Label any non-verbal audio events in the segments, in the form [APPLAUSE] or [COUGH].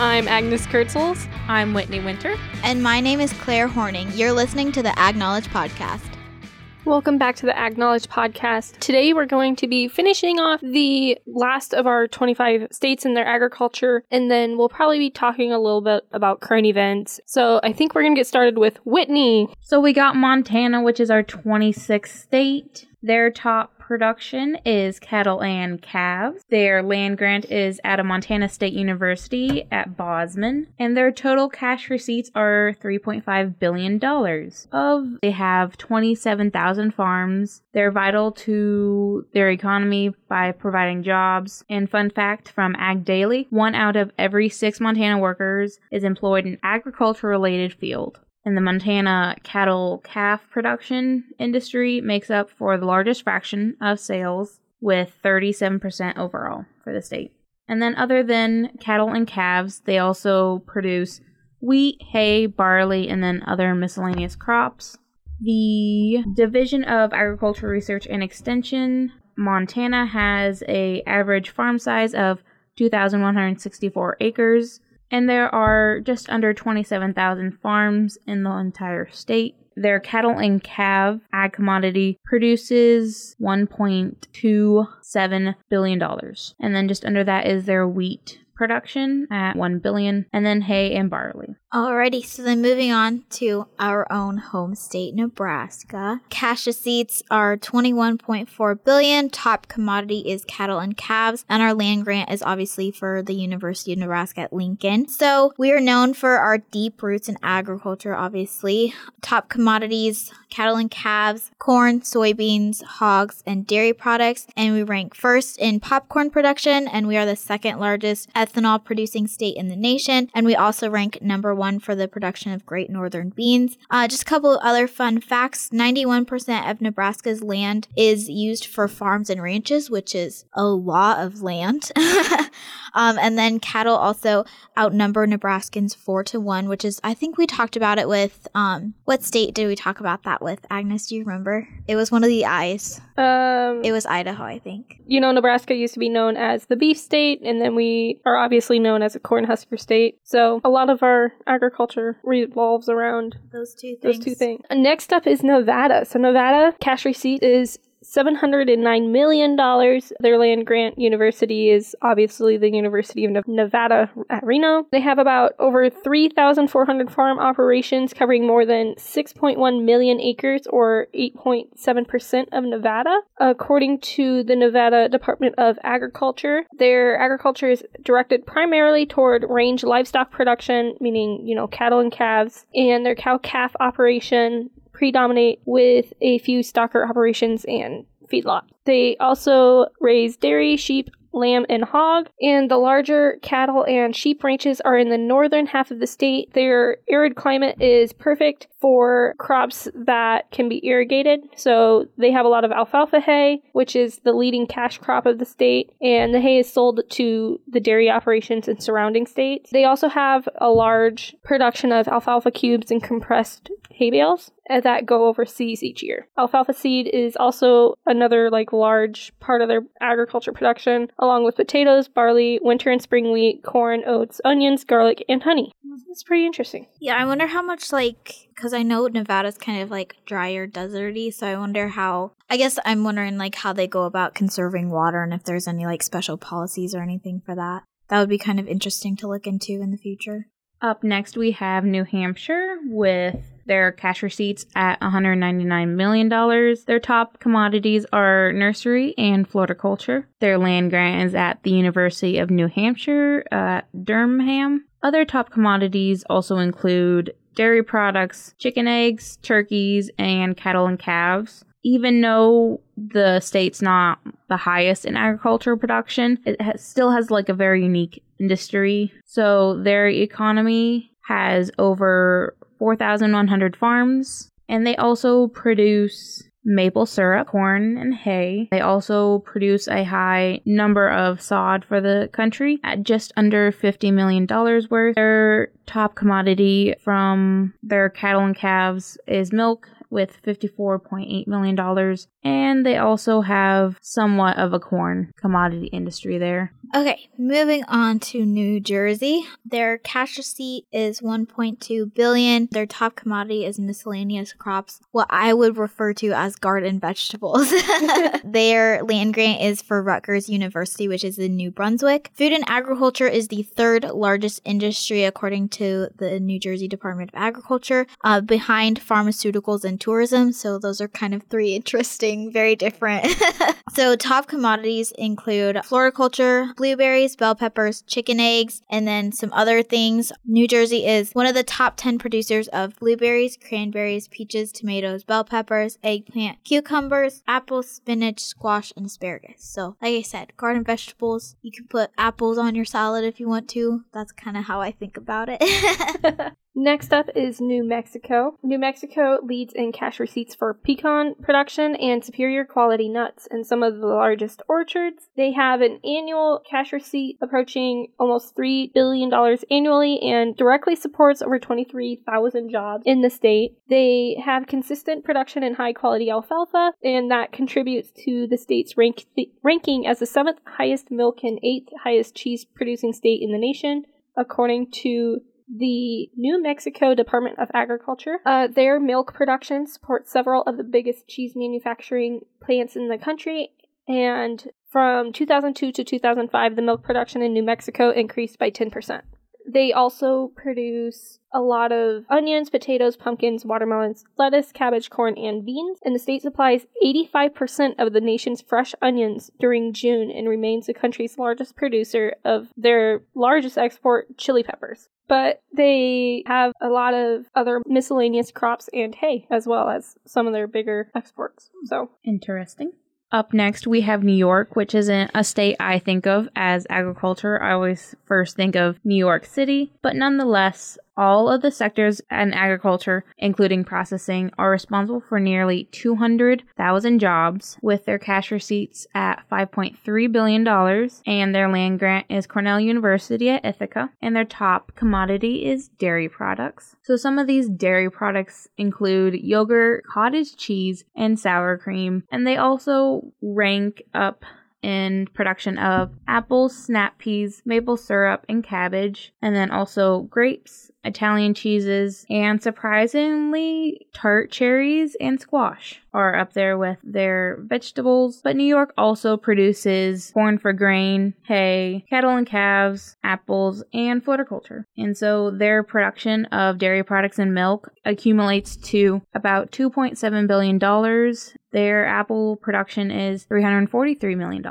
I'm Agnes Kurtzels. I'm Whitney Winter. And my name is Claire Horning. You're listening to the Ag Knowledge Podcast. Welcome back to the Ag Knowledge Podcast. Today we're going to be finishing off the last of our 25 states and their agriculture, and then we'll probably be talking a little bit about current events. So I think we're going to get started with Whitney. So we got Montana, which is our 26th state. Their top production is cattle and calves. Their land grant is at a Montana State University at Bozeman, and their total cash receipts are $3.5 billion. Of they have 27,000 farms. They're vital to their economy by providing jobs. And fun fact from Ag Daily, one out of every six Montana workers is employed in agriculture related field and the Montana cattle calf production industry makes up for the largest fraction of sales with 37% overall for the state. And then other than cattle and calves, they also produce wheat, hay, barley, and then other miscellaneous crops. The Division of Agricultural Research and Extension, Montana has a average farm size of 2,164 acres and there are just under 27,000 farms in the entire state. Their cattle and calf ag commodity produces $1.27 billion. And then just under that is their wheat production at 1 billion and then hay and barley. Alrighty, so then moving on to our own home state, Nebraska. Cash receipts are 21.4 billion. Top commodity is cattle and calves, and our land grant is obviously for the University of Nebraska at Lincoln. So we are known for our deep roots in agriculture, obviously. Top commodities, cattle and calves, corn, soybeans, hogs, and dairy products, and we rank first in popcorn production, and we are the second largest ethanol producing state in the nation, and we also rank number one for the production of Great Northern beans. Uh, just a couple of other fun facts 91% of Nebraska's land is used for farms and ranches, which is a lot of land. [LAUGHS] um, and then cattle also outnumber Nebraskans four to one, which is, I think we talked about it with, um, what state did we talk about that with? Agnes, do you remember? It was one of the eyes. Um, it was Idaho, I think. You know, Nebraska used to be known as the beef state, and then we are obviously known as a cornhusker state. So a lot of our agriculture revolves around those two things. Those two things. Next up is Nevada. So Nevada cash receipt is $709 million. Their land grant university is obviously the University of Nevada at Reno. They have about over 3,400 farm operations covering more than 6.1 million acres or 8.7% of Nevada. According to the Nevada Department of Agriculture, their agriculture is directed primarily toward range livestock production, meaning, you know, cattle and calves, and their cow calf operation predominate with a few stocker operations and feedlot. They also raise dairy, sheep, lamb, and hog, and the larger cattle and sheep ranches are in the northern half of the state. Their arid climate is perfect for crops that can be irrigated. So they have a lot of alfalfa hay, which is the leading cash crop of the state, and the hay is sold to the dairy operations in surrounding states. They also have a large production of alfalfa cubes and compressed hay bales Uh, that go overseas each year. Alfalfa seed is also another like large part of their agriculture production, along with potatoes, barley, winter and spring wheat, corn, oats, onions, garlic, and honey. That's pretty interesting. Yeah, I wonder how much like because I know Nevada's kind of like drier, deserty, so I wonder how. I guess I'm wondering like how they go about conserving water and if there's any like special policies or anything for that. That would be kind of interesting to look into in the future. Up next, we have New Hampshire with their cash receipts at $199 million. Their top commodities are nursery and floriculture. Their land grant is at the University of New Hampshire at Durham. Other top commodities also include dairy products, chicken eggs, turkeys, and cattle and calves. Even though the state's not the highest in agricultural production, it has, still has like a very unique industry. So their economy has over 4,100 farms, and they also produce maple syrup, corn, and hay. They also produce a high number of sod for the country at just under $50 million worth. Their top commodity from their cattle and calves is milk with $54.8 million, And they also have somewhat of a corn commodity industry there. Okay, moving on to New Jersey. Their cash receipt is 1.2 billion. Their top commodity is miscellaneous crops, what I would refer to as garden vegetables. [LAUGHS] Their land grant is for Rutgers University, which is in New Brunswick. Food and agriculture is the third largest industry according to the New Jersey Department of Agriculture, uh, behind pharmaceuticals and tourism. So those are kind of three [LAUGHS] interesting, very different. [LAUGHS] so top commodities include floriculture, blueberries, bell peppers, chicken eggs, and then some other things. New Jersey is one of the top 10 producers of blueberries, cranberries, peaches, tomatoes, bell peppers, eggplant, cucumbers, apples, spinach, squash, and asparagus. So, like I said, garden vegetables. You can put apples on your salad if you want to. That's kind of how I think about it. [LAUGHS] Next up is New Mexico. New Mexico leads in cash receipts for pecan production and superior quality nuts and some of the largest orchards. They have an annual cash receipt approaching almost $3 billion annually and directly supports over 23,000 jobs in the state. They have consistent production and high quality alfalfa, and that contributes to the state's rank- ranking as the seventh highest milk and eighth highest cheese producing state in the nation, according to the New Mexico Department of Agriculture. Uh, their milk production supports several of the biggest cheese manufacturing plants in the country, and from 2002 to 2005, the milk production in New Mexico increased by 10%. They also produce a lot of onions, potatoes, pumpkins, watermelons, lettuce, cabbage, corn, and beans. And the state supplies 85% of the nation's fresh onions during June and remains the country's largest producer of their largest export, chili peppers. But they have a lot of other miscellaneous crops and hay, as well as some of their bigger exports. So Interesting. Up next, we have New York, which isn't a state I think of as agriculture. I always first think of New York City, but nonetheless, all of the sectors in agriculture, including processing, are responsible for nearly 200,000 jobs, with their cash receipts at $5.3 billion, and their land grant is Cornell University at Ithaca, and their top commodity is dairy products. So some of these dairy products include yogurt, cottage cheese, and sour cream, and they also rank up in production of apples, snap peas, maple syrup, and cabbage, and then also grapes, Italian cheeses, and surprisingly, tart cherries and squash are up there with their vegetables. But New York also produces corn for grain, hay, cattle and calves, apples, and floriculture. And so their production of dairy products and milk accumulates to about $2.7 billion. Their apple production is $343 million.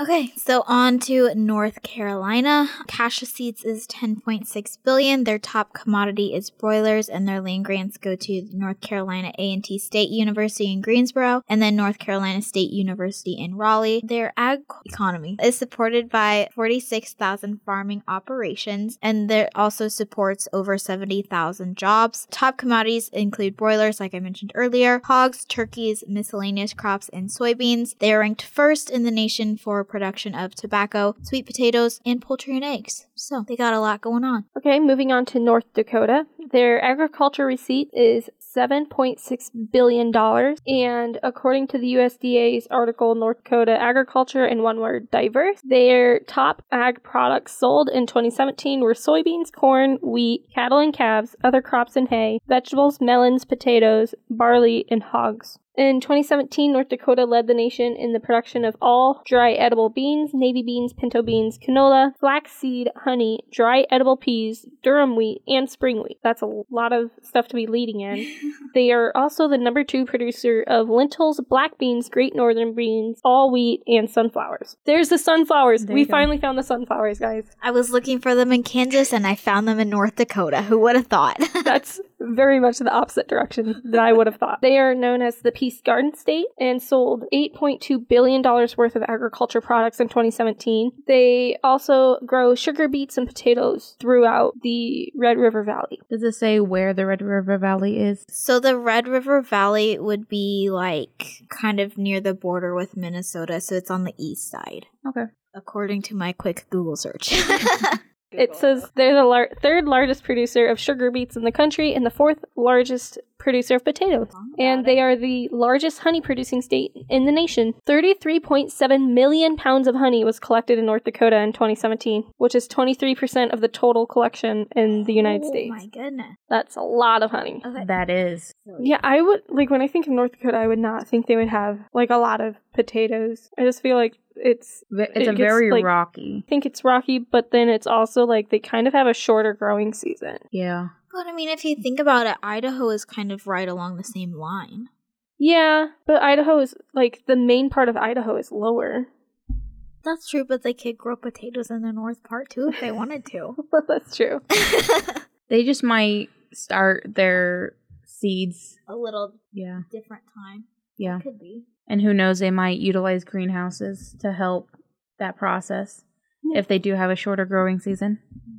Okay, so on to North Carolina. Cash receipts is 10.6 billion. Their top commodity is broilers, and their land grants go to North Carolina A&T State University in Greensboro, and then North Carolina State University in Raleigh. Their ag economy is supported by 46,000 farming operations, and it also supports over 70,000 jobs. Top commodities include broilers, like I mentioned earlier, hogs, turkeys, miscellaneous crops, and soybeans. They are ranked first in the nation for production of tobacco, sweet potatoes, and poultry and eggs. So they got a lot going on. Okay, moving on to North Dakota. Their agriculture receipt is $7.6 billion. And according to the USDA's article, North Dakota Agriculture in one word, diverse, their top ag products sold in 2017 were soybeans, corn, wheat, cattle and calves, other crops and hay, vegetables, melons, potatoes, barley, and hogs. In 2017, North Dakota led the nation in the production of all dry edible beans, navy beans, pinto beans, canola, flaxseed, honey, dry edible peas, durum wheat, and spring wheat. That's a lot of stuff to be leading in. [LAUGHS] they are also the number two producer of lentils, black beans, great northern beans, all wheat, and sunflowers. There's the sunflowers. There we finally found the sunflowers, guys. I was looking for them in Kansas and I found them in North Dakota. Who would have thought? [LAUGHS] That's very much the opposite direction than I would have thought. [LAUGHS] They are known as the Peace Garden State and sold $8.2 billion worth of agriculture products in 2017. They also grow sugar beets and potatoes throughout the Red River Valley. Does it say where the Red River Valley is? so the Red River Valley would be like kind of near the border with Minnesota, so it's on the east side, Okay. according to my quick Google search. [LAUGHS] [LAUGHS] It says they're the lar- third largest producer of sugar beets in the country and the fourth largest producer of potatoes. Oh, and they are the largest honey producing state in the nation. 33.7 million pounds of honey was collected in North Dakota in 2017, which is 23% of the total collection in the United oh, States. my goodness. That's a lot of honey. Okay. That is. Yeah, I would like when I think of North Dakota, I would not think they would have like a lot of potatoes. I just feel like it's It's It a gets, very like- rocky. I think it's rocky, but then it's also like they kind of have a shorter growing season. Yeah. But I mean, if you think about it, Idaho is kind of right along the same line. Yeah, but Idaho is like the main part of Idaho is lower. That's true, but they could grow potatoes in the north part too if they wanted to. [LAUGHS] That's true. [LAUGHS] They just might start their seeds. A little Yeah. different time. Yeah. Could be. And who knows, they might utilize greenhouses to help that process if they do have a shorter growing season. Mm-hmm.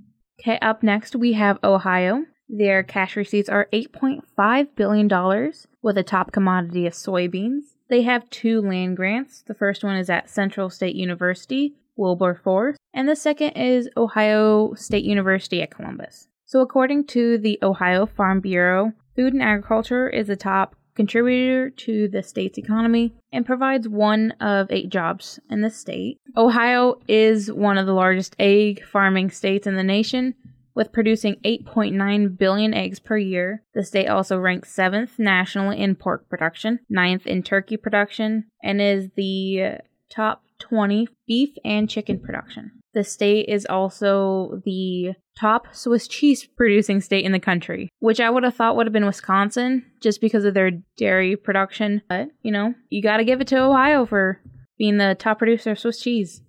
Okay, up next we have Ohio. Their cash receipts are $8.5 billion with a top commodity of soybeans. They have two land grants. The first one is at Central State University, Wilberforce, and the second is Ohio State University at Columbus. So, according to the Ohio Farm Bureau, food and agriculture is a top contributor to the state's economy and provides one of eight jobs in the state. Ohio is one of the largest egg farming states in the nation, with producing 8.9 billion eggs per year. The state also ranks 7th nationally in pork production, ninth in turkey production, and is the top 20 beef and chicken production. The state is also the top Swiss cheese producing state in the country, which I would have thought would have been Wisconsin just because of their dairy production. But, you know, you got to give it to Ohio for being the top producer of Swiss cheese.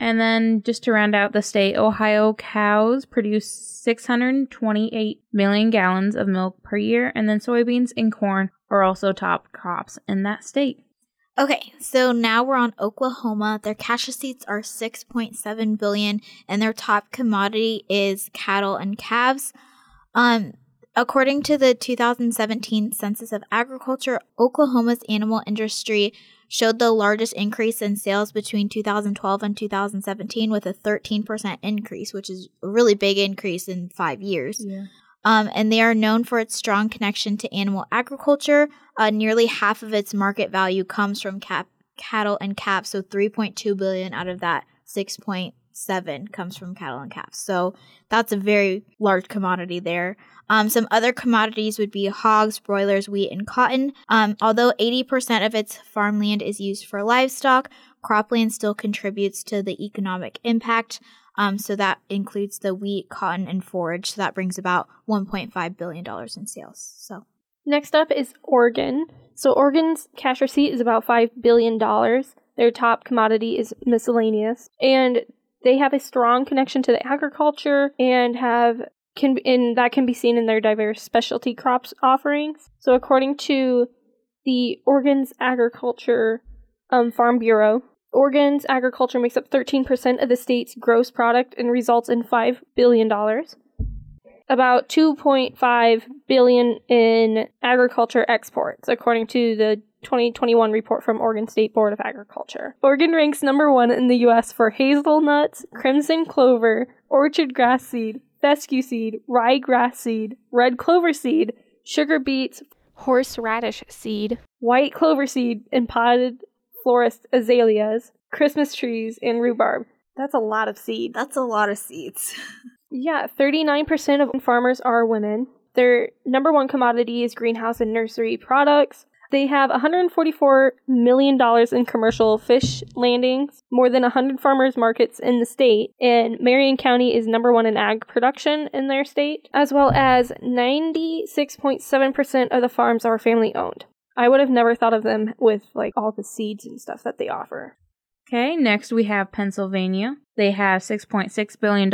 And then just to round out the state, Ohio cows produce 628 million gallons of milk per year, and then soybeans and corn are also top crops in that state. Okay, so now we're on Oklahoma. Their cash receipts are 6.7 billion and their top commodity is cattle and calves. Um according to the 2017 Census of Agriculture, Oklahoma's animal industry showed the largest increase in sales between 2012 and 2017 with a 13% increase, which is a really big increase in 5 years. Yeah. Um, and they are known for its strong connection to animal agriculture. Uh, nearly half of its market value comes from cap- cattle and calves, so 3.2 billion out of that 6.7 comes from cattle and calves. So that's a very large commodity there. Um, some other commodities would be hogs, broilers, wheat, and cotton. Um, although 80% of its farmland is used for livestock, cropland still contributes to the economic impact. Um, so that includes the wheat, cotton, and forage. So that brings about $1.5 billion in sales. So Next up is Oregon. So Oregon's cash receipt is about $5 billion. Their top commodity is miscellaneous. And they have a strong connection to the agriculture and have can and that can be seen in their diverse specialty crops offerings. So according to the Oregon's Agriculture um, Farm Bureau, Oregon's agriculture makes up 13% of the state's gross product and results in $5 billion about 2.5 billion in agriculture exports according to the 2021 report from Oregon State Board of Agriculture. Oregon ranks number 1 in the US for hazelnuts, crimson clover, orchard grass seed, fescue seed, rye grass seed, red clover seed, sugar beets, horseradish seed, white clover seed, and potted florist azaleas, Christmas trees, and rhubarb. That's a lot of seed. that's a lot of seeds. [LAUGHS] Yeah, 39% of farmers are women. Their number one commodity is greenhouse and nursery products. They have $144 million in commercial fish landings, more than 100 farmers markets in the state, and Marion County is number one in ag production in their state, as well as 96.7% of the farms are family owned. I would have never thought of them with like all the seeds and stuff that they offer. Okay, next we have Pennsylvania. They have $6.6 billion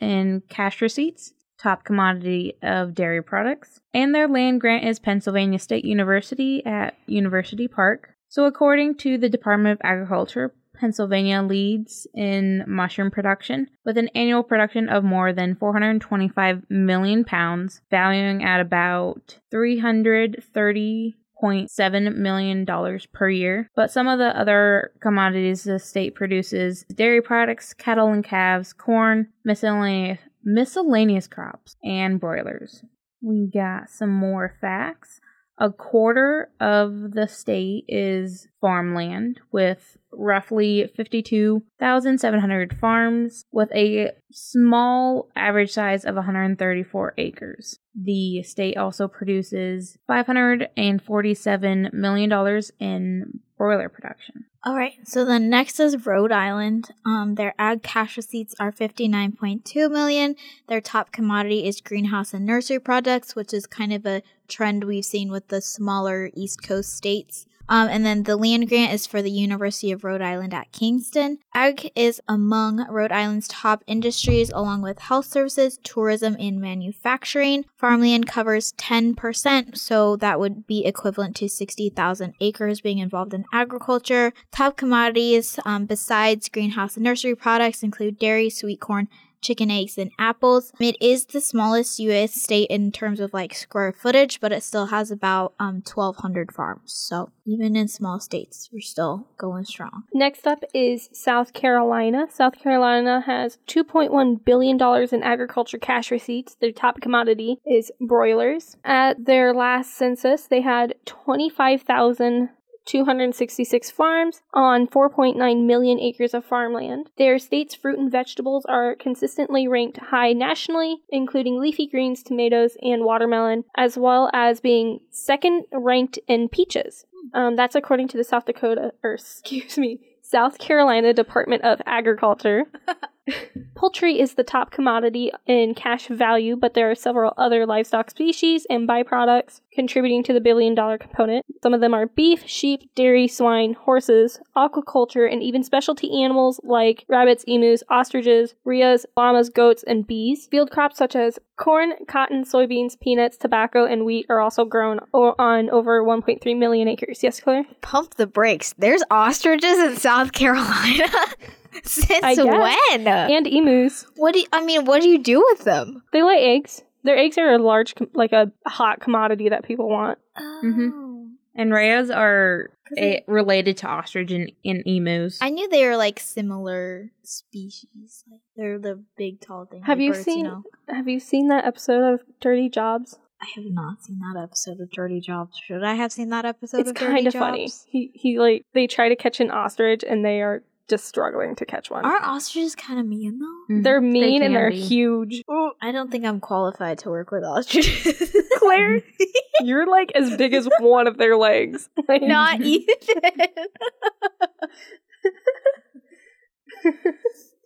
in cash receipts, top commodity of dairy products, and their land grant is Pennsylvania State University at University Park. So, according to the Department of Agriculture, Pennsylvania leads in mushroom production with an annual production of more than 425 million pounds, valuing at about 330 $0.7 million per year. But some of the other commodities the state produces dairy products, cattle and calves, corn, miscellaneous, miscellaneous crops, and broilers. we got some more facts. A quarter of the state is farmland, with roughly 52,700 farms, with a small average size of 134 acres. The state also produces $547 million in broiler production. All right. So the next is Rhode Island. Um, their ag cash receipts are fifty nine point two million. Their top commodity is greenhouse and nursery products, which is kind of a trend we've seen with the smaller East Coast states. Um, and then the land grant is for the University of Rhode Island at Kingston. Ag is among Rhode Island's top industries, along with health services, tourism, and manufacturing. Farmland covers 10%, so that would be equivalent to 60,000 acres being involved in agriculture. Top commodities, um, besides greenhouse and nursery products, include dairy, sweet corn, chicken eggs and apples. It is the smallest US state in terms of like square footage, but it still has about um 1200 farms. So even in small states, we're still going strong. Next up is South Carolina. South Carolina has $2.1 billion in agriculture cash receipts. Their top commodity is broilers. At their last census, they had 25,000 266 farms on 4.9 million acres of farmland. Their state's fruit and vegetables are consistently ranked high nationally, including leafy greens, tomatoes, and watermelon, as well as being second ranked in peaches. Um, that's according to the South Dakota, or [LAUGHS] excuse me, South Carolina Department of Agriculture. [LAUGHS] [LAUGHS] Poultry is the top commodity in cash value, but there are several other livestock species and byproducts contributing to the billion dollar component. Some of them are beef, sheep, dairy, swine, horses, aquaculture, and even specialty animals like rabbits, emus, ostriches, rheas, llamas, goats, and bees. Field crops such as corn, cotton, soybeans, peanuts, tobacco, and wheat are also grown on over 1.3 million acres. Yes, Claire? Pump the brakes. There's ostriches in South Carolina. [LAUGHS] [LAUGHS] Since I when? And emus. what do you, I mean? What do you do with them? They lay eggs. Their eggs are a large, like a hot commodity that people want. Mm-hmm. Oh. And rheas are it- related to ostrich and, and emus. I knew they were like similar species. Like they're the big tall thing. Have like you birds, seen? know? Have you seen that episode of Dirty Jobs? I have not seen that episode of Dirty Jobs. Should I have seen that episode it's of Dirty kind of Jobs? funny. He he like they try to catch an ostrich and they are just struggling to catch one. Aren't ostriches kind of mean though? Mhm. They're mean can and they're be. huge. I don't think I'm qualified to work with ostriches. [LAUGHS] Claire? [LAUGHS] You're like as big as one of their legs. [LAUGHS] Like, not even.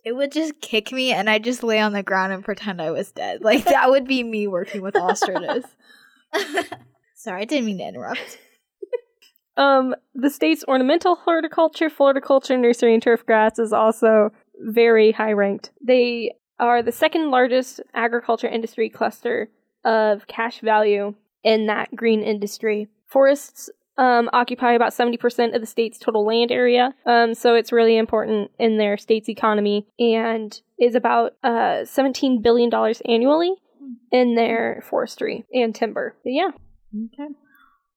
it would just kick me and I'd just lay on the ground and pretend I was dead. Like that would be me working with ostriches. Sorry, I didn't mean to interrupt. Um, the state's ornamental horticulture, floriculture, nursery, and turf grass is also very high ranked. They are the second largest agriculture industry cluster of cash value in that green industry. Forests um, occupy about 70% of the state's total land area, um, so it's really important in their state's economy and is about uh, $17 billion annually in their forestry and timber. But yeah. Okay.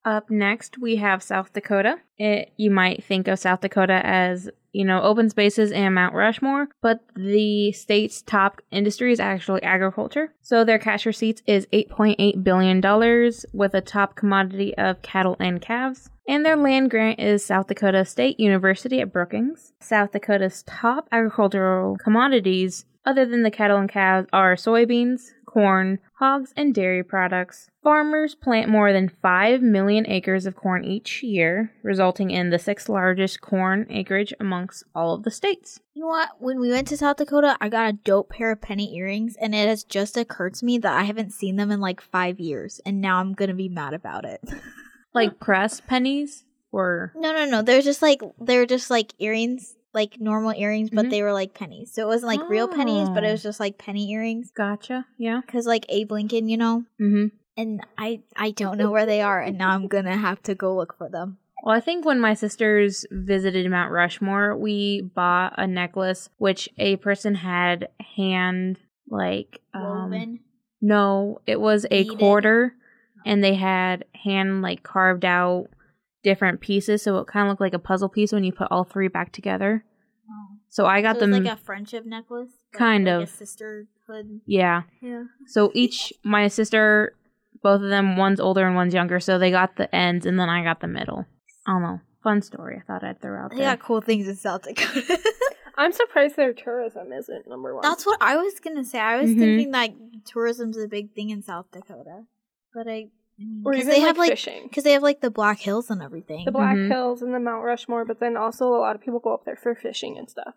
Up next, we have South Dakota. It, you might think of South Dakota as, you know, open spaces and Mount Rushmore, but the state's top industry is actually agriculture. So their cash receipts is $8.8 billion with a top commodity of cattle and calves. And their land grant is South Dakota State University at Brookings. South Dakota's top agricultural commodities, other than the cattle and calves, are soybeans, corn, hogs, and dairy products. Farmers plant more than 5 million acres of corn each year, resulting in the sixth largest corn acreage amongst all of the states. You know what? When we went to South Dakota, I got a dope pair of penny earrings, and it has just occurred to me that I haven't seen them in like five years, and now I'm gonna be mad about it. [LAUGHS] Like crest pennies or no, no, no. They're just like they're just like earrings, like normal earrings, but Mhm. they were like pennies. So it wasn't like real pennies, but it was just like penny earrings. gotcha. Yeah. Cause like Abe Lincoln, you know, Mm-hmm. and I I don't know where they are, and now I'm gonna have to go look for them. Well, I think when my sisters visited Mount Rushmore, we bought a necklace which a person had hand like um, Woven. No, it was a quarter, and they had hand like carved out different pieces, so it kind of looked like a puzzle piece when you put all three back together. So I got so them. like a friendship necklace, Kind like of. a sisterhood. yeah. Yeah. So each my sister Both of them, one's older and one's younger, so they got the ends, and then I got the middle. I don't know. Fun story. I thought I'd throw out They there. got cool things in South Dakota. I'm surprised their tourism isn't number one. That's what I was gonna say. I was Mhm. thinking that tourism's a big thing in South Dakota, but I or because even they like have like fishing. because they have like the Black Hills and everything. The Black Mhm. Hills and the Mount Rushmore, but then also a lot of people go up there for fishing and stuff.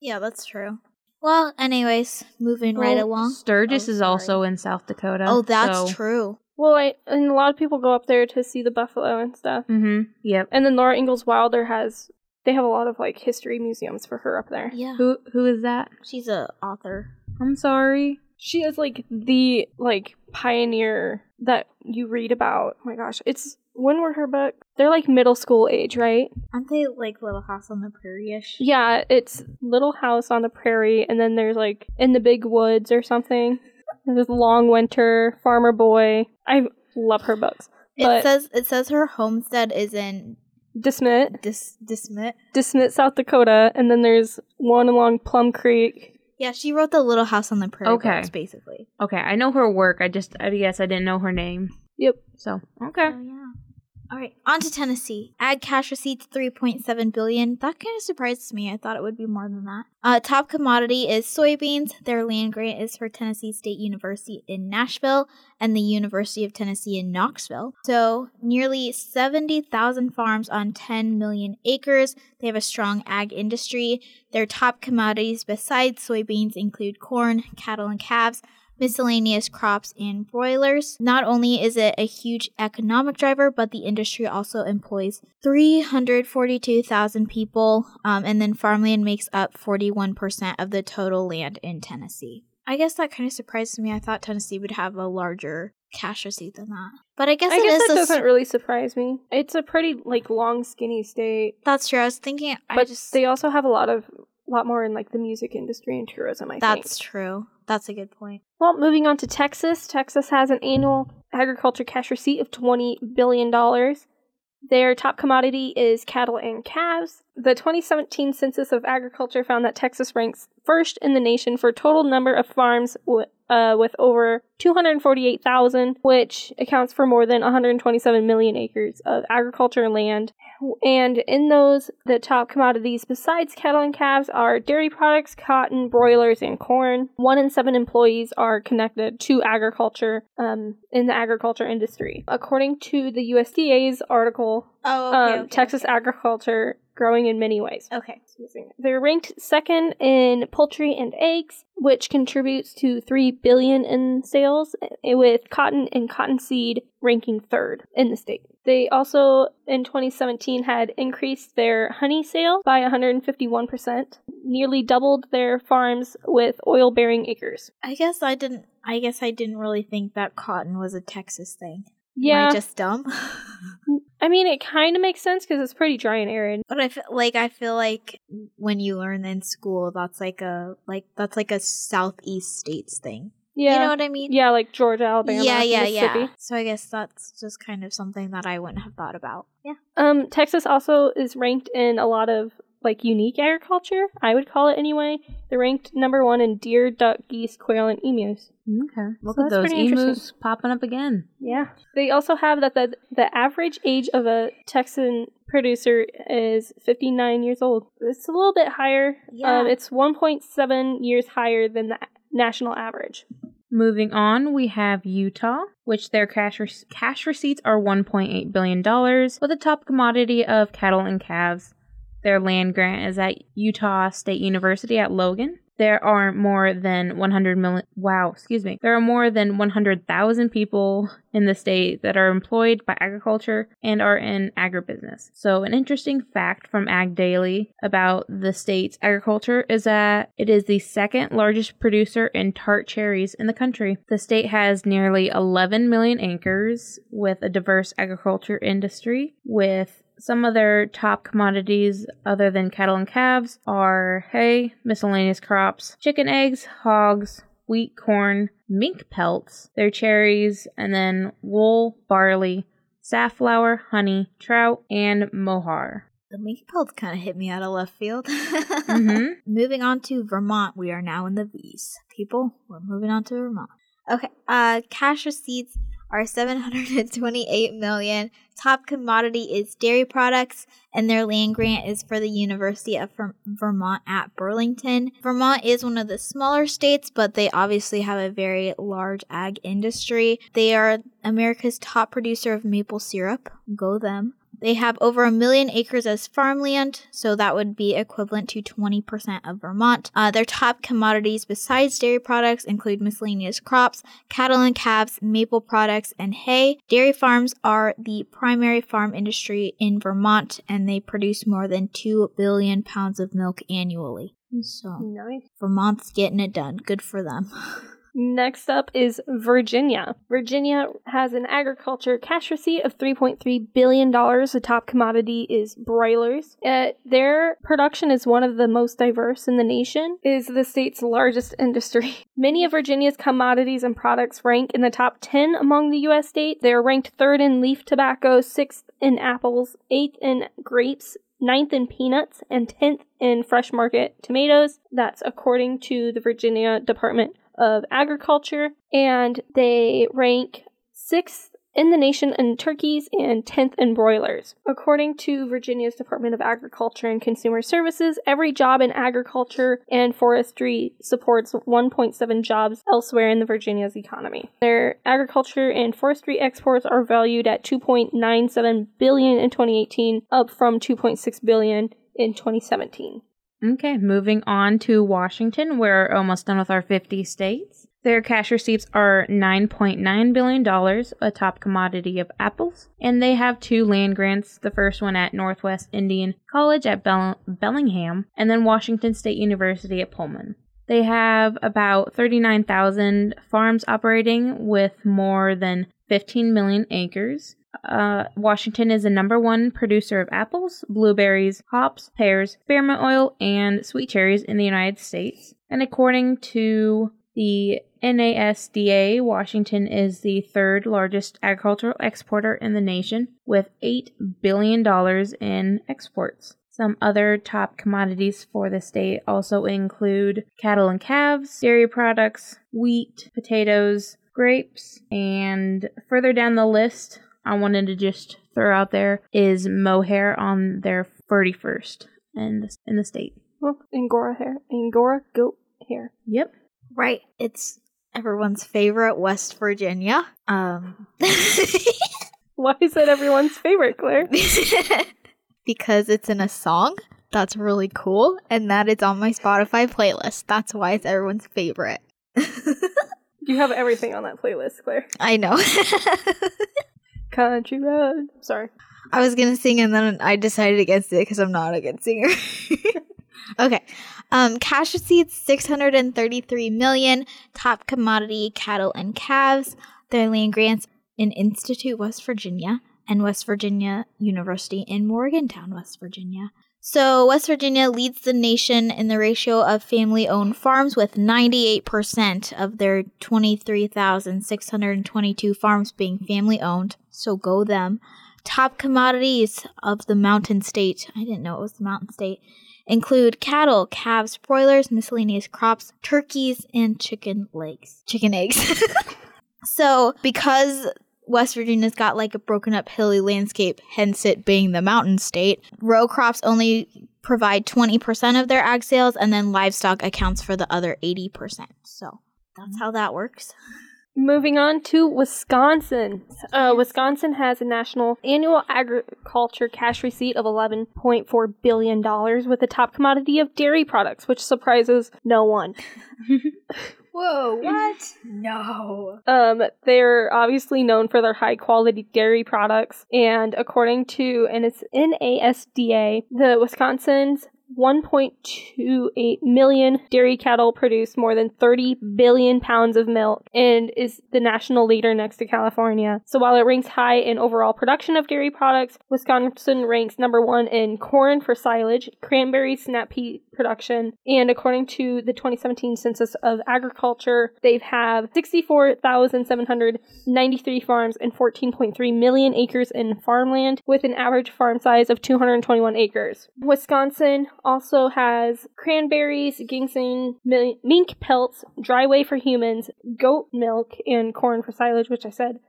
yeah, that's true. Well, anyways, moving right along. Sturgis Oh, is also in South Dakota. Oh, that's so. true. Well, I, and a lot of people go up there to see the buffalo and stuff. Mm-hmm. Yep. And then Laura Ingalls Wilder has, they have a lot of like history museums for her up there. Yeah, Who who is that? she's a author. I'm sorry. She is like the like pioneer that you read about. Oh my gosh, it's when were her books? They're like middle school age, right? Aren't they like Little House on the Prairie ish? Yeah, it's Little House on the Prairie, and then there's like In the Big Woods or something. There's Long Winter, Farmer Boy. I love her books. It says it says her homestead is in De Smet, Dis De Smet. Dismit, South Dakota, and then there's one along Plum Creek. Yeah, she wrote the Little House on the Prairie Okay. books, basically. Okay, I know her work. I just I guess I didn't know her name. Yep. So okay. Oh yeah. All right, on to Tennessee. Ag cash receipts 3.7 billion. That kind of surprises me. I thought it would be more than that. Uh, top commodity is soybeans. Their land grant is for Tennessee State University in Nashville and the University of Tennessee in Knoxville. So nearly 70,000 farms on 10 million acres. They have a strong ag industry. Their top commodities besides soybeans include corn, cattle, and calves miscellaneous crops and broilers. Not only is it a huge economic driver, but the industry also employs 342,000 people, um, and then farmland makes up 41% of the total land in Tennessee. I guess that kind of surprised me. I thought Tennessee would have a larger cash receipt than that. But I guess I it guess that doesn't s- really surprise me. It's a pretty like long, skinny state, That's true. I was thinking I but just they also have a lot of lot more in like the music industry and tourism. I think. That's think. true. That's a good point. Well, moving on to Texas. Texas has an annual agriculture cash receipt of $20 billion. Their top commodity is cattle and calves. The 2017 Census of Agriculture found that Texas ranks first in the nation for total number of farms w- uh, with over 248,000, which accounts for more than 127 million acres of agriculture land. And in those, the top commodities besides cattle and calves are dairy products, cotton, broilers, and corn. One in seven employees are connected to agriculture um, in the agriculture industry. According to the USDA's article, Oh, um, Texas agriculture growing in many ways. Okay. They're ranked second in poultry and eggs, which contributes to 3 billion in sales, eh, with cotton and cottonseed ranking third in the state. They also in 2017 had increased their honey sale by 151%, nearly doubled their farms with oil-bearing acres. I guess I didn't. I guess I didn't really think that cotton was a Texas thing. Am Yeah, I just dumb. [LAUGHS] I mean it kind of makes sense because it's pretty dry and arid. but I feel like I feel like when you learn in school, that's like a like that's like a southeast states thing. Yeah, You know what I mean? yeah, like Georgia, Alabama, yeah, yeah, Mississippi. yeah. So I guess that's just kind of something that I wouldn't have thought about. Yeah. Um, Texas also is ranked in a lot of like unique agriculture. I would call it anyway. They're ranked number one in deer, duck, geese, quail, and emus. Okay. Look So at those emus popping up again. Yeah. They also have that the the average age of a Texan producer is 59 years old. It's a little bit higher. Yeah. Um, it's 1.7 years higher than the national average. Moving on, we have Utah, which their cash re- cash receipts are 1.8 billion dollars, with a top commodity of cattle and calves. Their land grant is at Utah State University at Logan. There are more than 100 million. Wow, excuse me. There are more than 100,000 people in the state that are employed by agriculture and are in agribusiness. So, an interesting fact from Ag Daily about the state's agriculture is that it is the second largest producer in tart cherries in the country. The state has nearly 11 million acres with a diverse agriculture industry with some of their top commodities, other than cattle and calves, are hay, miscellaneous crops, chicken eggs, hogs, wheat, corn, mink pelts, their cherries, and then wool, barley, safflower, honey, trout, and mohair. The mink pelts kind of hit me out of left field. [LAUGHS] Mm-hmm. Moving on to Vermont, we are now in the V's. People, we're moving on to Vermont. Okay, uh, cash receipts are 728 million. Top commodity is dairy products, and their land grant is for the University of Vermont at Burlington. Vermont is one of the smaller states, but they obviously have a very large ag industry. They are America's top producer of maple syrup. Go them. They have over a million acres as farmland, so that would be equivalent to 20% of Vermont. Uh, their top commodities besides dairy products include miscellaneous crops, cattle and calves, maple products, and hay. Dairy farms are the primary farm industry in Vermont, and they produce more than 2 billion pounds of milk annually. So, Nice. Vermont's getting it done. Good for them. [LAUGHS] Next up is Virginia. Virginia has an agriculture cash receipt of $3.3 billion. The top commodity is broilers. Uh, their production is one of the most diverse in the nation, It is the state's largest [LAUGHS] industry. Many of Virginia's commodities and products rank in the top 10 among the U.S. states. They are ranked third in leaf tobacco, sixth in apples, eighth in grapes, ninth in peanuts, and 10th in fresh market tomatoes. That's according to the Virginia Department of Agriculture. And they rank sixth in the nation in turkeys and 10th in broilers. According to Virginia's Department of Agriculture and Consumer Services, every job in agriculture and forestry supports 1.7 jobs elsewhere in the Virginia's economy. Their agriculture and forestry exports are valued at 2.97 billion in 2018, up from 2.6 billion in 2017. Okay, moving on to Washington. We're almost done with our 50 states. Their cash receipts are $9.9 billion, a top commodity of apples, and they have two land grants the first one at Northwest Indian College at Bell- Bellingham, and then Washington State University at Pullman. They have about 39,000 farms operating with more than 15 million acres. Uh, Washington is the number one producer of apples, blueberries, hops, pears, spearmint oil, and sweet cherries in the United States. And according to the NASDA, Washington is the third largest agricultural exporter in the nation with $8 billion in exports. Some other top commodities for the state also include cattle and calves, dairy products, wheat, potatoes, grapes, and further down the list, I wanted to just throw out there is mohair on their 31st in the, in the state. Well, Angora hair. Angora goat hair. Yep. Right. It's everyone's favorite West Virginia. Um [LAUGHS] Why is that everyone's favorite, Claire? [LAUGHS] because it's in a song. That's really cool and that is on my Spotify playlist. That's why it's everyone's favorite. [LAUGHS] You have everything on that playlist, Claire. I know. Country road. Sorry. I was gonna sing and then I decided against it because I'm not a good singer. [LAUGHS] okay. Um, cash receipts 633 million. Top commodity cattle and calves. Their land grants in Institute, West Virginia, and West Virginia University in Morgantown, West Virginia. So, West Virginia leads the nation in the ratio of family owned farms with 98% of their 23,622 farms being family owned. So, go them. Top commodities of the mountain state, I didn't know it was the mountain state, include cattle, calves, broilers, miscellaneous crops, turkeys, and chicken legs. Chicken eggs. [LAUGHS] so, because West Virginia's got like a broken up hilly landscape, hence it being the mountain state, row crops only provide 20% of their ag sales, and then livestock accounts for the other 80%. So, that's how that works. Moving on to Wisconsin. Uh, Wisconsin has a national annual agriculture cash receipt of $11.4 billion with the top commodity of dairy products, which surprises no one. [LAUGHS] Whoa, [LAUGHS] what? no. Um, they're obviously known for their high quality dairy products, and according to and it's NASDA, the Wisconsin's 1.28 million dairy cattle produce more than 30 billion pounds of milk and is the national leader next to California. So while it ranks high in overall production of dairy products, Wisconsin ranks number one in corn for silage, cranberry snap pea production, and according to the 2017 Census of Agriculture, they have 64,793 farms and 14.3 million acres in farmland with an average farm size of 221 acres. Wisconsin also has cranberries, ginseng, mink pelts, dry whey for humans, goat milk, and corn for silage, which I said.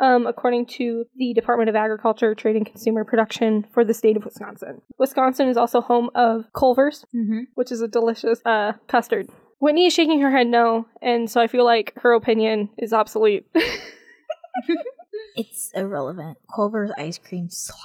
Um, according to the Department of Agriculture, Trade and Consumer Production for the state of Wisconsin. Wisconsin is also home of Culver's, Mm-hmm. which is a delicious uh, custard. Whitney is shaking her head no, and so I feel like her opinion is obsolete. [LAUGHS] It's irrelevant. Culver's ice cream slap.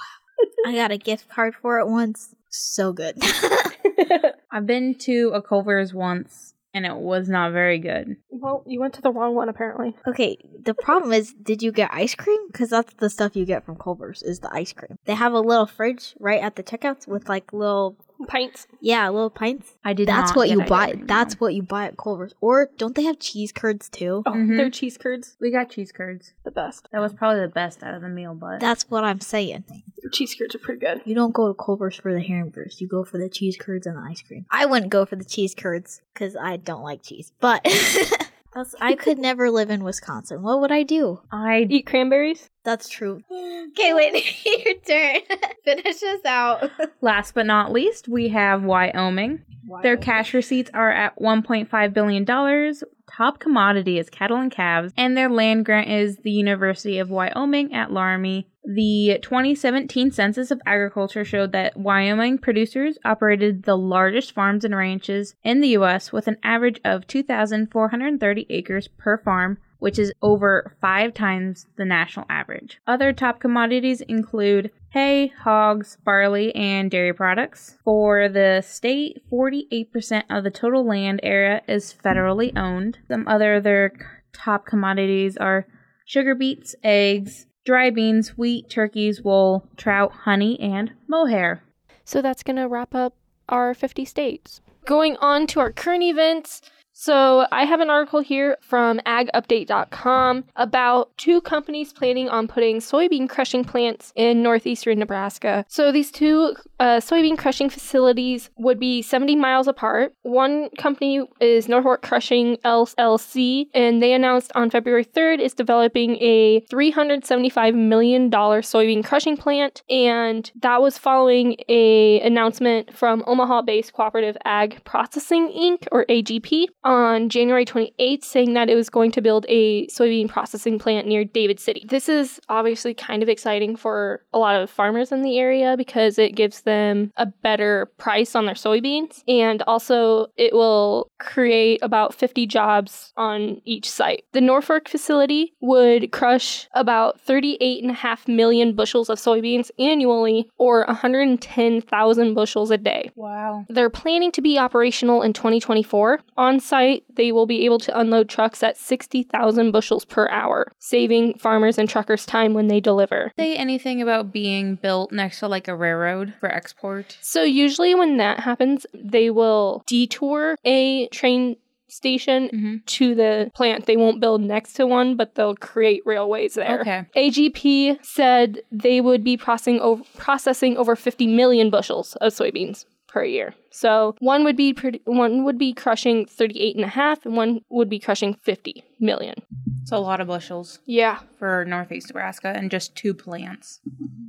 I got a gift card for it once. So good. [LAUGHS] [LAUGHS] I've been to a Culver's once, and it was not very good. well, you went to the wrong one apparently. okay, the problem is, did you get ice cream? Because that's the stuff you get from Culver's is the ice cream. They have a little fridge right at the checkouts with like little, Pints. yeah, little pints. I did. That's not what get you buy. That's what you buy at Culver's. Or don't they have cheese curds too? Oh, Mhm. their cheese curds, we got cheese curds. the best. That was probably the best out of the meal, but That's what I'm saying. Their cheese curds are pretty good. You don't go to Culver's for the hamburgers. You go for the cheese curds and the ice cream. I wouldn't go for the cheese curds because I don't like cheese. But [LAUGHS] I could never live in Wisconsin. What would I do? I Eat cranberries. That's true. [LAUGHS] Okay, wait. [LAUGHS] Your turn. [LAUGHS] Finish us out. last but not least, we have Wyoming. Their cash receipts are at $1.5 billion. Top commodity is cattle and calves, and their land grant is the University of Wyoming at Laramie. The 2017 Census of Agriculture showed that Wyoming producers operated the largest farms and ranches in the U.S. with an average of 2,430 acres per farm, which is over five times the national average. Other top commodities include hay, hogs, barley, and dairy products. For the state, 48% of the total land area is federally owned. Some other other top commodities are sugar beets, eggs, dry beans, wheat, turkeys, wool, trout, honey, and mohair. So that's going to wrap up our 50 states. Going on to our current events. So I have an article here from agupdate.com about two companies planning on putting soybean crushing plants in northeastern Nebraska. So these two uh, soybean crushing facilities would be 70 miles apart. One company is Norfolk Crushing LLC, and they announced on February 3rd is developing a $375 million soybean crushing plant, and that was following a announcement from Omaha-based Cooperative Ag Processing Inc. or AGP on January 28th saying that it was going to build a soybean processing plant near David City. This is obviously kind of exciting for a lot of farmers in the area because it gives them a better price on their soybeans and also it will create about 50 jobs on each site. The Norfolk facility would crush about 38.5 million bushels of soybeans annually or 110,000 bushels a day. Wow. They're planning to be operational in 2024. On site, they will be able to unload trucks at 60,000 bushels per hour, saving farmers and truckers time when they deliver. Say anything about being built next to like a railroad for export? So, usually when that happens, they will detour a train station Mm-hmm. to the plant. They won't build next to one, but they'll create railways there. Okay. AGP said they would be processing over, processing over 50 million bushels of soybeans per year. So one would be produ- one would be crushing 38 and a half and one would be crushing 50 million. It's a lot of bushels Yeah. for northeast Nebraska and just two plants.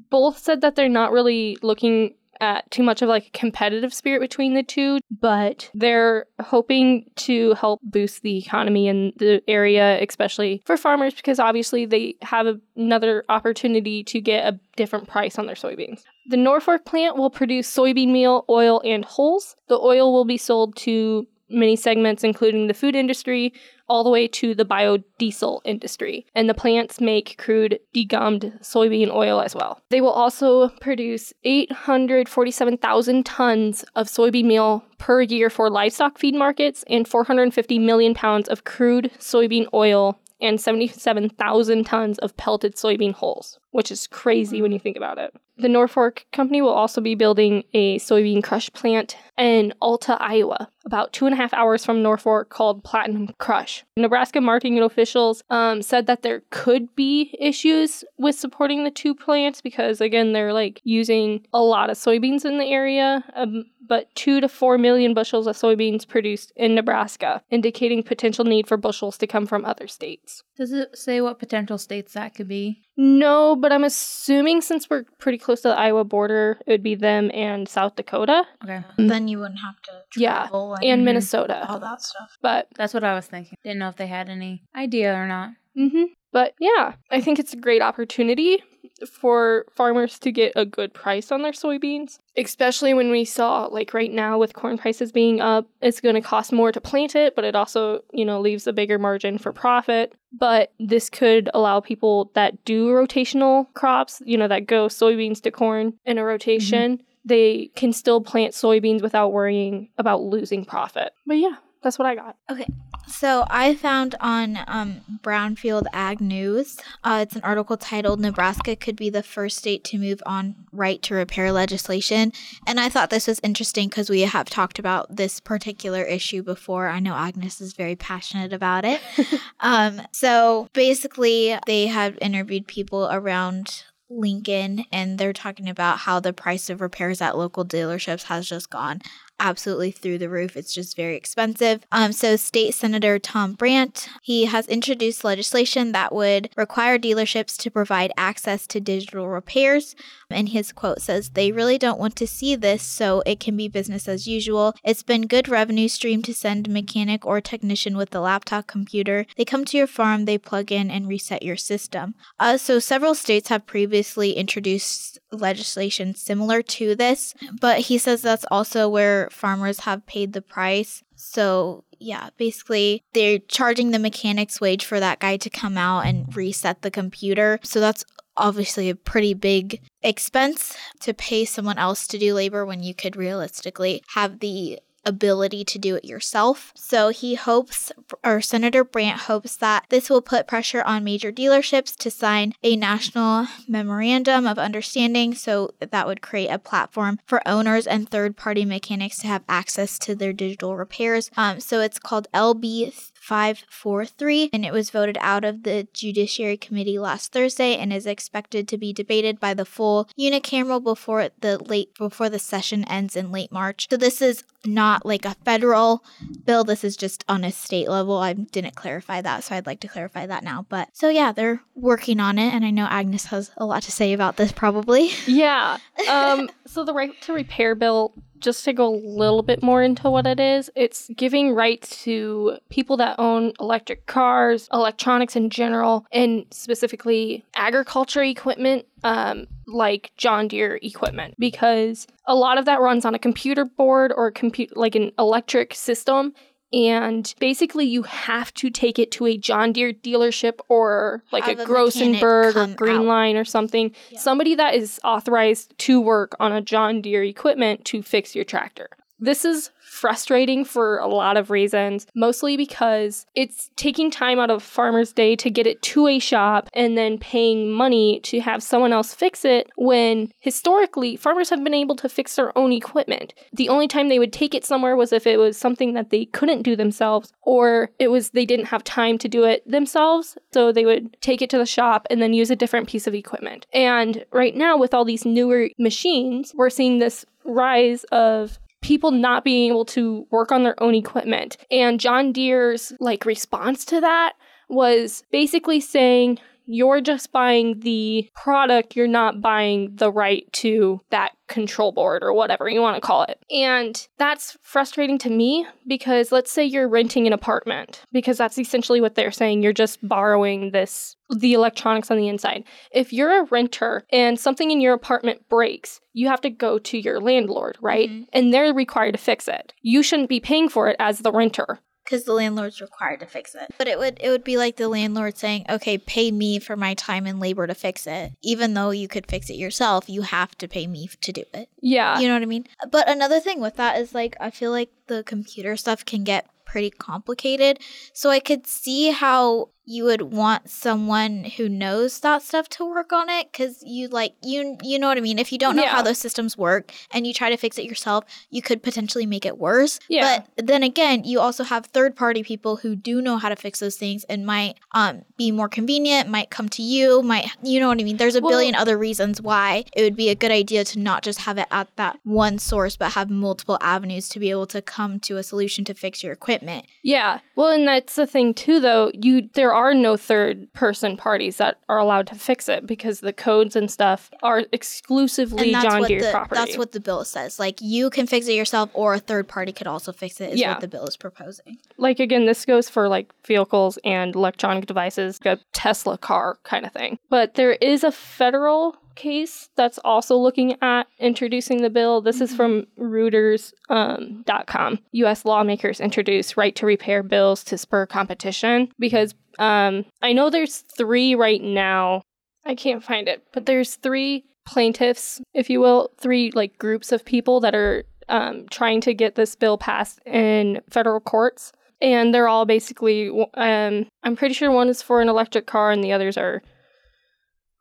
Both said that they're not really looking at too much of like a competitive spirit between the two, but they're hoping to help boost the economy in the area, especially for farmers, because obviously they have a- another opportunity to get a different price on their soybeans. The Norfolk plant will produce soybean meal, oil, and hulls. The oil will be sold to many segments, including the food industry, all the way to the biodiesel industry. And the plants make crude degummed soybean oil as well. They will also produce 847,000 tons of soybean meal per year for livestock feed markets and 450 million pounds of crude soybean oil and 77,000 tons of pelted soybean hulls, which is crazy when you think about it. The Norfolk company will also be building a soybean crush plant in Alta, Iowa, about two and a half hours from Norfolk called Platinum Crush. Nebraska marketing officials um, said that there could be issues with supporting the two plants because, again, they're like using a lot of soybeans in the area. Um, but two to four million bushels of soybeans produced in Nebraska, indicating potential need for bushels to come from other states. Does it say what potential states that could be? No, but I'm assuming since we're pretty close to the Iowa border, it would be them and South Dakota. Okay. Then you wouldn't have to Yeah, travel And Mhm. Minnesota. all that stuff. But That's what I was thinking. Didn't know if they had any idea or not. hmm But yeah, I think it's a great opportunity for farmers to get a good price on their soybeans, especially when we saw like right now with corn prices being up, it's going to cost more to plant it, but it also, you know, leaves a bigger margin for profit. But this could allow people that do rotational crops, you know, that go soybeans to corn in a rotation, mm-hmm. They can still plant soybeans without worrying about losing profit. But yeah, that's what I got. Okay. So I found on um, Brownfield Ag News, uh, it's an article titled Nebraska Could Be the First State to Move on Right to Repair Legislation. And I thought this was interesting because we have talked about this particular issue before. I know Agnes is very passionate about it. [LAUGHS] um, so basically, they have interviewed people around Lincoln and they're talking about how the price of repairs at local dealerships has just gone absolutely through the roof. It's just very expensive. Um, so, State Senator Tom Brandt he has introduced legislation that would require dealerships to provide access to digital repairs. And his quote says, "They really don't want to see this, so it can be business as usual. It's been good revenue stream to send mechanic or technician with a laptop computer. They come to your farm, they plug in and reset your system." Uh, so, several states have previously introduced legislation similar to this, but he says that's also where farmers have paid the price. So, yeah, basically, they're charging the mechanic's wage for that guy to come out and reset the computer. So, that's obviously a pretty big expense to pay someone else to do labor when you could realistically have the ability to do it yourself. So he hopes, or Senator Brandt hopes, that this will put pressure on major dealerships to sign a national memorandum of understanding. So that would create a platform for owners and third party mechanics to have access to their digital repairs. Um, so it's called LB 543, and it was voted out of the Judiciary Committee last Thursday and is expected to be debated by the full unicameral before the late before the session ends in late March. So this is not like a federal bill. This is just on a state level. I didn't clarify that, so I'd like to clarify that now. But so yeah, they're working on it, and I know Agnes has a lot to say about this probably. Yeah. [LAUGHS] Um, so the right to repair bill just to go a little bit more into what it is, it's giving rights to people that own electric cars, electronics in general, and specifically agriculture equipment, um, like John Deere equipment, because a lot of that runs on a computer board or a compute like an electric system, and basically you have to take it to a John Deere dealership or like have a, a Grossenburg or Greenline or something. Somebody that is authorized to work on a John Deere equipment to fix your tractor. This is frustrating for a lot of reasons, mostly because it's taking time out of farmer's day to get it to a shop and then paying money to have someone else fix it when historically farmers have been able to fix their own equipment. The only time they would take it somewhere was if it was something that they couldn't do themselves or it was they didn't have time to do it themselves, so they would take it to the shop and then use a different piece of equipment. And right now with all these newer machines, we're seeing this rise of people not being able to work on their own equipment. And John Deere's like response to that was basically saying you're just buying the product, you're not buying the right to that control board or whatever you want to call it. And that's frustrating to me because let's say you're renting an apartment, because that's essentially what they're saying. You're just borrowing this, the electronics on the inside. If you're a renter and something in your apartment breaks, you have to go to your landlord, right? Mm-hmm. And they're required to fix it. You shouldn't be paying for it as the renter because the landlord's required to fix it. But it would it would be like the landlord saying, "Okay, pay me for my time and labor to fix it." Even though you could fix it yourself, you have to pay me to do it. Yeah. You know what I mean? But another thing with that is like I feel like the computer stuff can get pretty complicated. So I could see how you would want someone who knows that stuff to work on it cuz you like you you know what I mean? If you don't know yeah. how those systems work and you try to fix it yourself you could potentially make it worse. Yeah. but then again you also have third party people who do know how to fix those things and might um be more convenient might come to you might you know what I mean? There's a well, billion other reasons why it would be a good idea to not just have it at that one source but have multiple avenues to be able to come to a solution to fix your equipment. Yeah. Well and that's the thing too though you there are no third person parties that are allowed to fix it because the codes and stuff are exclusively John Deere the, property. That's what the bill says. Like you can fix it yourself, or a third party could also fix it. Is Yeah. what the bill is proposing. like again, this goes for like vehicles and electronic devices, like a Tesla car kind of thing. But there is a federal case that's also looking at introducing the bill. This is from Reuters.com. com. U.S. lawmakers introduce right to repair bills to spur competition because um, I know there's three right now. I can't find it, but there's three plaintiffs, if you will, three like groups of people that are um, trying to get this bill passed in federal courts and they're all basically um i'm pretty sure one is for an electric car and the others are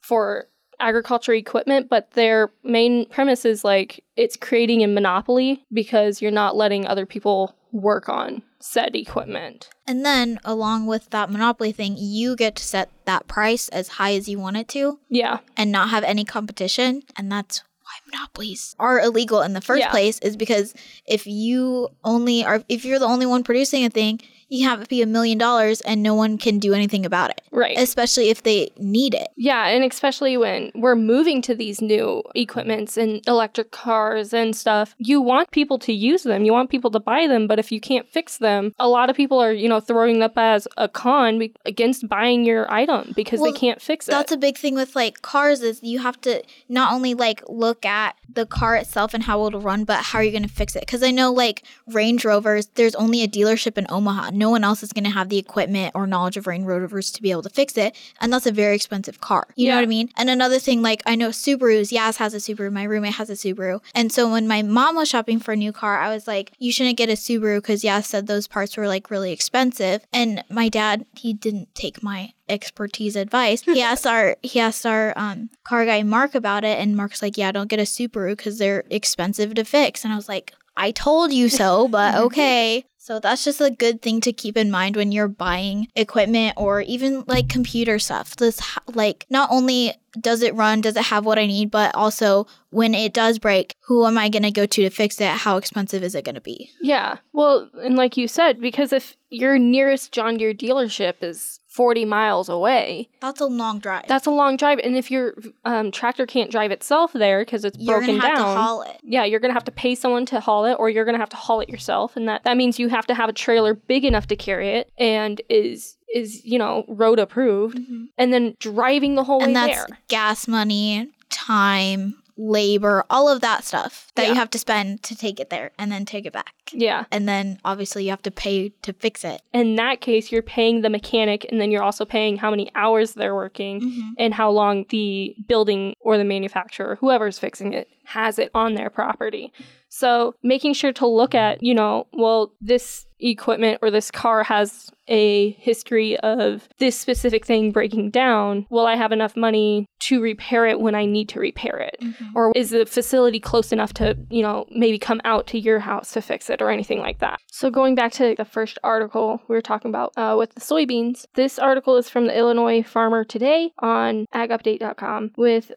for agriculture equipment but their main premise is like it's creating a monopoly because you're not letting other people work on said equipment And then, along with that monopoly thing, you get to set that price as high as you want it to, yeah and not have any competition. And that's why monopolies are illegal in the first Yeah. place. Is because if you only are, if you're the only one producing a thing, you have it be a million dollars, and no one can do anything about it. right Especially if they need it. Yeah, and especially when we're moving to these new equipments and electric cars and stuff, you want people to use them. You want people to buy them, but if you can't fix them, a lot of people are, you know, throwing up as a con against buying your item because Well, they can't fix That's it. That's a big thing with like cars is you have to not only like look at the car itself and how it'll run, but how are you going to fix it? Because I know like Range Rovers, there's only a dealership in Omaha. No one else is going to have the equipment or knowledge of Range Rovers to be able to fix it, and that's a very expensive car. You know what I mean? And another thing, like I know Subarus. Yas has a Subaru. My roommate has a Subaru, and so when my mom was shopping for a new car, I was like, "You shouldn't get a Subaru because Yas said those parts were like really expensive." And my dad, he didn't take my expertise advice. He asked our he asked our um, car guy Mark about it, and Mark's like, "Yeah, don't get a Subaru because they're expensive to fix." And I was like, "I told you so, but [LAUGHS] okay." So that's just a good thing to keep in mind when you're buying equipment or even like computer stuff. This like not only does it run, does it have what I need, but also when it does break, who am I going to go to to fix it? How expensive is it going to be? yeah. Well, and like you said, because if your nearest John Deere dealership is 40 miles away, That's a long drive. that's a long drive. And if your um, tractor can't drive itself there because it's you're broken going to have down, to haul it. yeah, you're gonna have to pay someone to haul it, or you're gonna have to haul it yourself, and that that means you have to have a trailer big enough to carry it and is is you know road approved, and then driving the whole Mm-hmm. and way that's there. gas money, time, labor, all of that stuff that Yeah. you have to spend to take it there and then take it back. Yeah, And then obviously you have to pay to fix it. in that case, you're paying the mechanic, and then you're also paying how many hours they're working mm-hmm. and how long the building or the manufacturer, whoever's fixing it, has it on their property. So making sure to look at, you know, well, this equipment or this car has a history of this specific thing breaking down. Will I have enough money to repair it when I need to repair it? Mm-hmm. Or is the facility close enough to, you know, maybe come out to your house to fix it or anything like that? So going back to the first article we were talking about uh, with the soybeans, this article is from the Illinois Farmer Today on agupdate.com with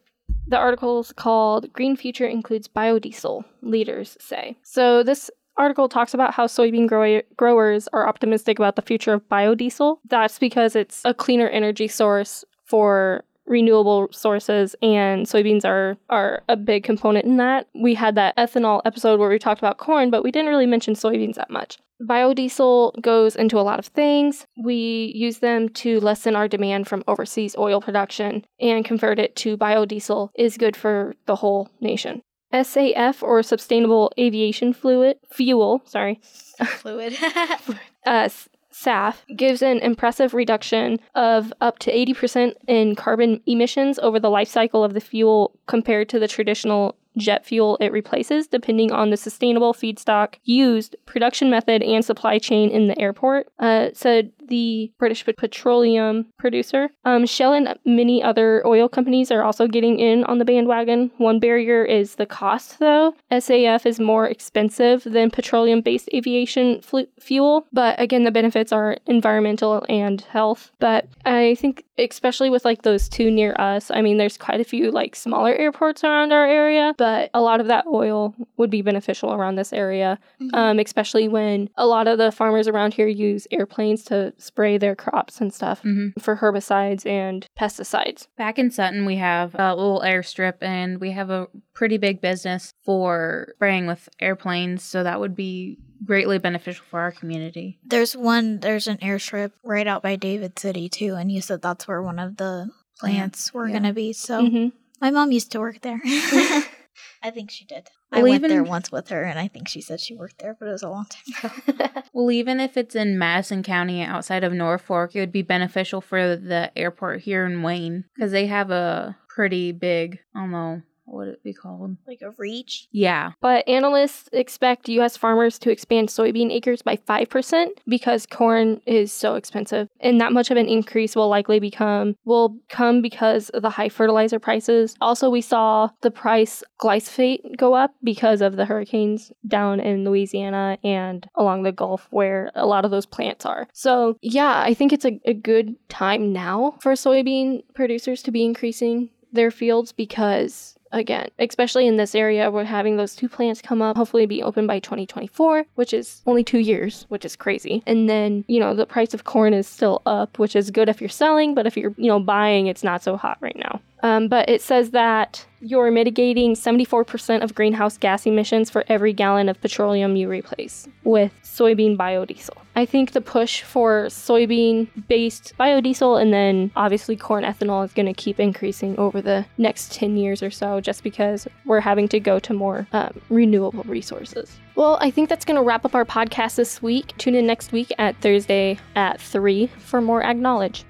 the article's called Green Future Includes Biodiesel, Leaders Say. So this article talks about how soybean grow- growers are optimistic about the future of biodiesel. That's because it's a cleaner energy source for renewable sources and soybeans are are a big component in that. We had that ethanol episode where we talked about corn, but we didn't really mention soybeans that much. Biodiesel goes into a lot of things. We use them to lessen our demand from overseas oil production and convert it to biodiesel is good for the whole nation. SAF or sustainable aviation fluid fuel, sorry, Fluid. [LAUGHS] uh, SAF gives an impressive reduction of up to 80% in carbon emissions over the life cycle of the fuel compared to the traditional jet fuel it replaces, depending on the sustainable feedstock used, production method, and supply chain in the airport, uh, said the British petroleum producer. Um, Shell and many other oil companies are also getting in on the bandwagon. One barrier is the cost, though. SAF is more expensive than petroleum based aviation flu- fuel, but again, the benefits are environmental and health. But I think, especially with like those two near us, I mean, there's quite a few like smaller airports around our area, but a lot of that oil would be beneficial around this area, um, especially when a lot of the farmers around here use airplanes to spray their crops and stuff Mhm. for herbicides and pesticides. Back in Sutton, we have a little airstrip and we have a pretty big business for spraying with airplanes. So that would be greatly beneficial for our community. There's one, there's an airstrip right out by David City too, and you said that's where one of the plants were Yeah. going to be. So Mhm. my mom used to work there. [LAUGHS] [LAUGHS] I think she did. I Well, went there once with her, and I think she said she worked there, but it was a long time ago. [LAUGHS] [LAUGHS] Well, even if it's in Madison County outside of Norfolk, it would be beneficial for the airport here in Wayne because they have a pretty big, I don't know, what would it be called? like a reach. Yeah. But analysts expect U.S. farmers to expand soybean acres by 5% because corn is so expensive. And that much of an increase will likely become, will come because of the high fertilizer prices. Also, we saw the price glyphosate go up because of the hurricanes down in Louisiana and along the Gulf where a lot of those plants are. So, yeah, I think it's a, a good time now for soybean producers to be increasing their fields because again, especially in this area, we're having those two plants come up, hopefully be open by 2024, which is only two years, which is crazy. And then, you know, the price of corn is still up, which is good if you're selling, but if you're, you know, buying, it's not so hot right now. Um, but it says that you're mitigating 74% of greenhouse gas emissions for every gallon of petroleum you replace with soybean biodiesel. I think the push for soybean based biodiesel and then obviously corn ethanol is going to keep increasing over the next 10 years or so just because we're having to go to more um, renewable resources. Well, I think that's going to wrap up our podcast this week. Tune in next week at Thursday at 3 for more Ag Knowledge.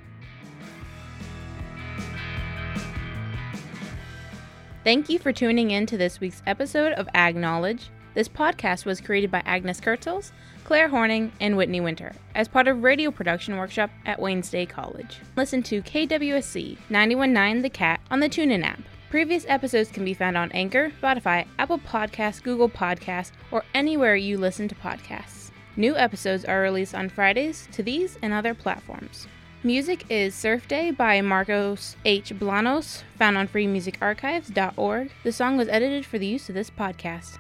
Thank you for tuning in to this week's episode of Ag Knowledge. This podcast was created by Agnes Kurtzels, Claire Horning, and Whitney Winter as part of radio production workshop at Wayne State College. Listen to KWSC 919 The Cat on the TuneIn app. Previous episodes can be found on Anchor, Spotify, Apple Podcasts, Google Podcasts, or anywhere you listen to podcasts. New episodes are released on Fridays to these and other platforms. Music is Surf Day by Marcos H. Blanos, found on freemusicarchives.org. The song was edited for the use of this podcast.